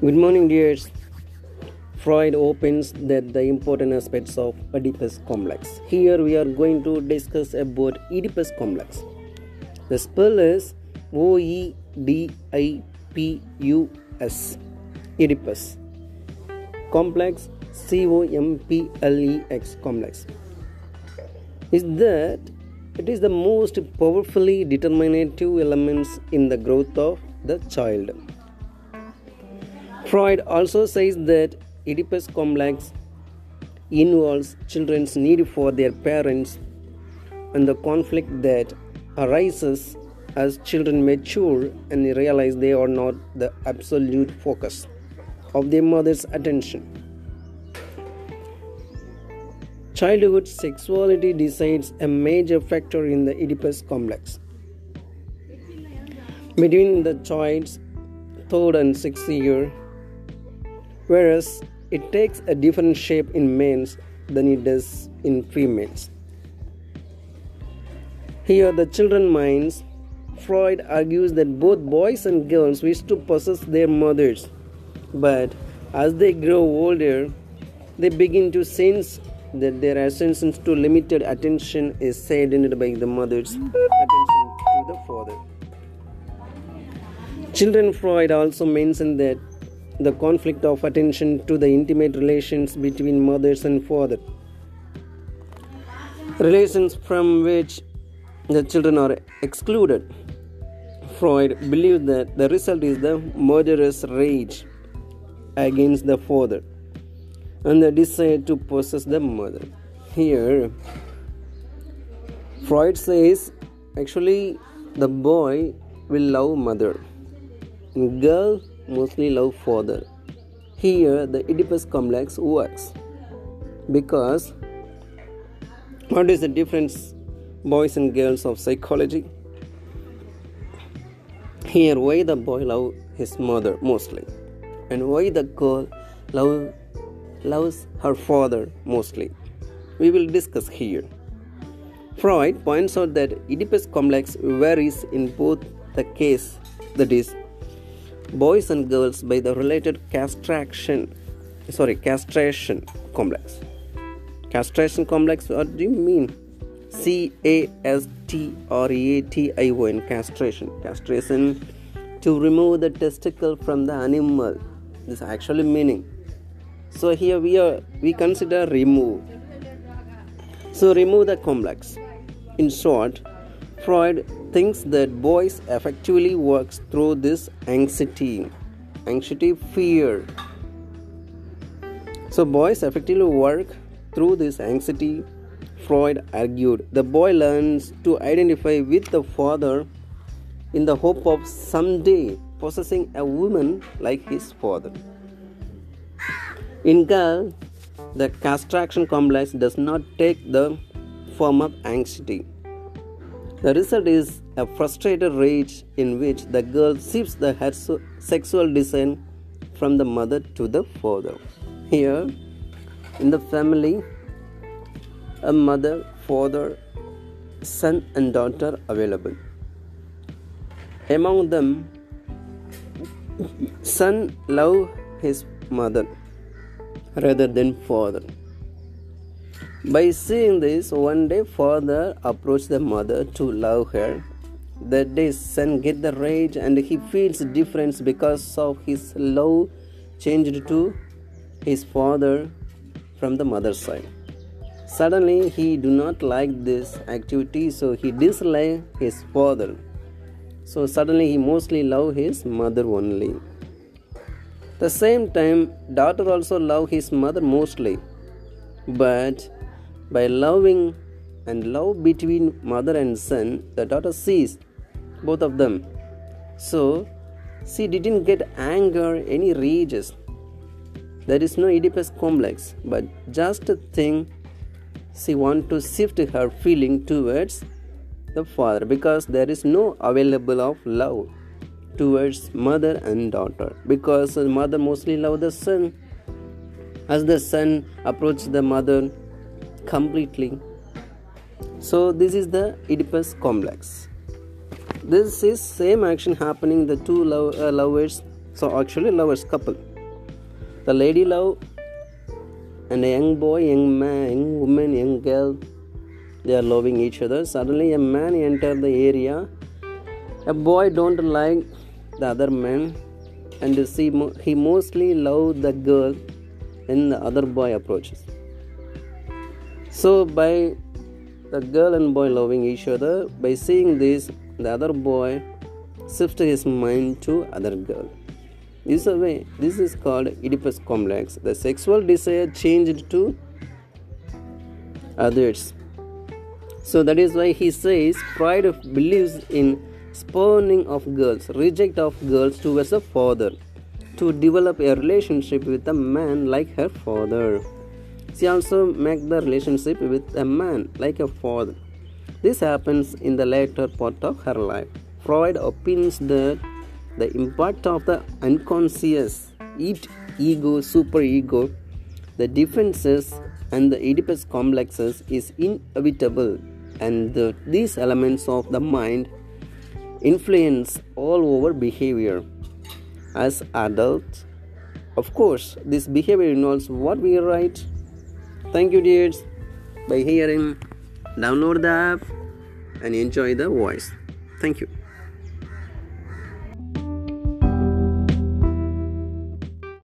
Good morning, dears. Freud opens that the important aspects of Oedipus complex. Here we are going to discuss about Oedipus complex. The spell is O E D I P U S. Oedipus. Complex C O M P L E X complex. Is that it is the most powerfully determinative elements in the growth of the child. Freud also says that Oedipus complex involves children's need for their parents and the conflict that arises as children mature and realize they are not the absolute focus of their mother's attention. Childhood sexuality decides a major factor in the Oedipus complex. Between the child's third and sixth year, whereas it takes a different shape in males than it does in females. Here, the children minds, Freud argues that both boys and girls wish to possess their mothers, but as they grow older, they begin to sense that their ascension to limited attention is saddened by the mother's attention to the father. Children Freud also mentioned that the conflict of attention to the intimate relations between mothers and father, relations from which the children are excluded. Freud believed that the result is the murderous rage against the father and the desire to possess the mother. Here, Freud says actually the boy will love mother, girl mostly love father. Here, the Oedipus complex works because what is the difference, boys and girls of psychology? Here, why the boy love his mother mostly, and why the girl love loves her father mostly. We will discuss here. Freud points out that Oedipus complex varies in both the case, that is, boys and girls, by the related castration, sorry, castration complex. Castration complex, what do you mean? C A S T R E A T I O N, castration. Castration to remove the testicle from the animal. This actually meaning so here we are we consider remove so remove the complex in short freud thinks that boys effectively works through this anxiety anxiety fear. So boys effectively work through this anxiety freud argued. The boy learns to identify with the father in the hope of someday possessing a woman like his father. In girl, the castration complex does not take the form of anxiety. The result is a frustrated rage in which the girl shifts the sexual desire from the mother to the father. Here, in the family, a mother, father, son, and daughter available. Among them, son love his mother rather than father. By seeing this, one day father approached the mother to love her. That day son get the rage and he feels difference because of his love changed to his father from the mother's side. Suddenly he do not like this activity so he dislike his father. So suddenly he mostly love his mother only the same time daughter also love his mother mostly but by loving and love between mother and son the daughter sees both of them. So she didn't get anger any rages. There is no oedipus complex but just a thing she want to shift her feeling towards the father because there is no available of love towards mother and daughter because mother mostly love the son as the son approaches the mother completely so this is the oedipus complex this is same action happening the two uh, lovers so actually lovers couple The lady love and a young boy, young man, young woman, young girl, they are loving each other. Suddenly, a man enter the area. A boy don't like the other man, and see, he mostly love the girl when the other boy approaches. So, by the girl and boy loving each other, by seeing this, the other boy shifts his mind to other girl. This way. This is called Oedipus complex. The sexual desire changed to others. So that is why he says pride of believes in spurning of girls, reject of girls towards a father, to develop a relationship with a man like her father. She also make the relationship with a man like a father. This happens in the later part of her life. Freud opines that the impact of the unconscious id ego superego the differences and the oedipus complexes is inevitable and the, these elements of the mind influence all over behavior as adults. Of course this behavior involves what we write. Thank you dears. By hearing download the app and enjoy the voice. Thank you